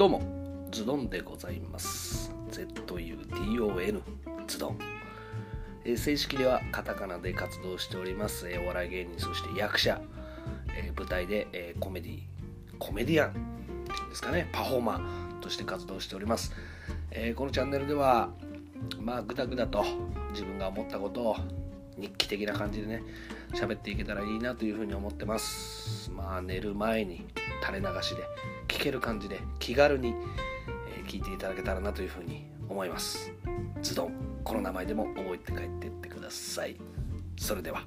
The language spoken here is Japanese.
どうもズドンでございます。ZUDON ズドン、えー正式ではカタカナで活動しております、えーお笑い芸人そして役者、えー舞台で、えコメディコメディアンですかね。パフォーマーとして活動しております、えこのチャンネルではまあグダグダと自分が思ったことを日記的な感じでね喋っていけたらいいなというふうに思ってます。まあ寝る前に垂れ流しで聞ける感じで気軽に、え聞いていただけたらなというふうに思います。ズドンこの名前でも覚えて帰ってってください。それでは。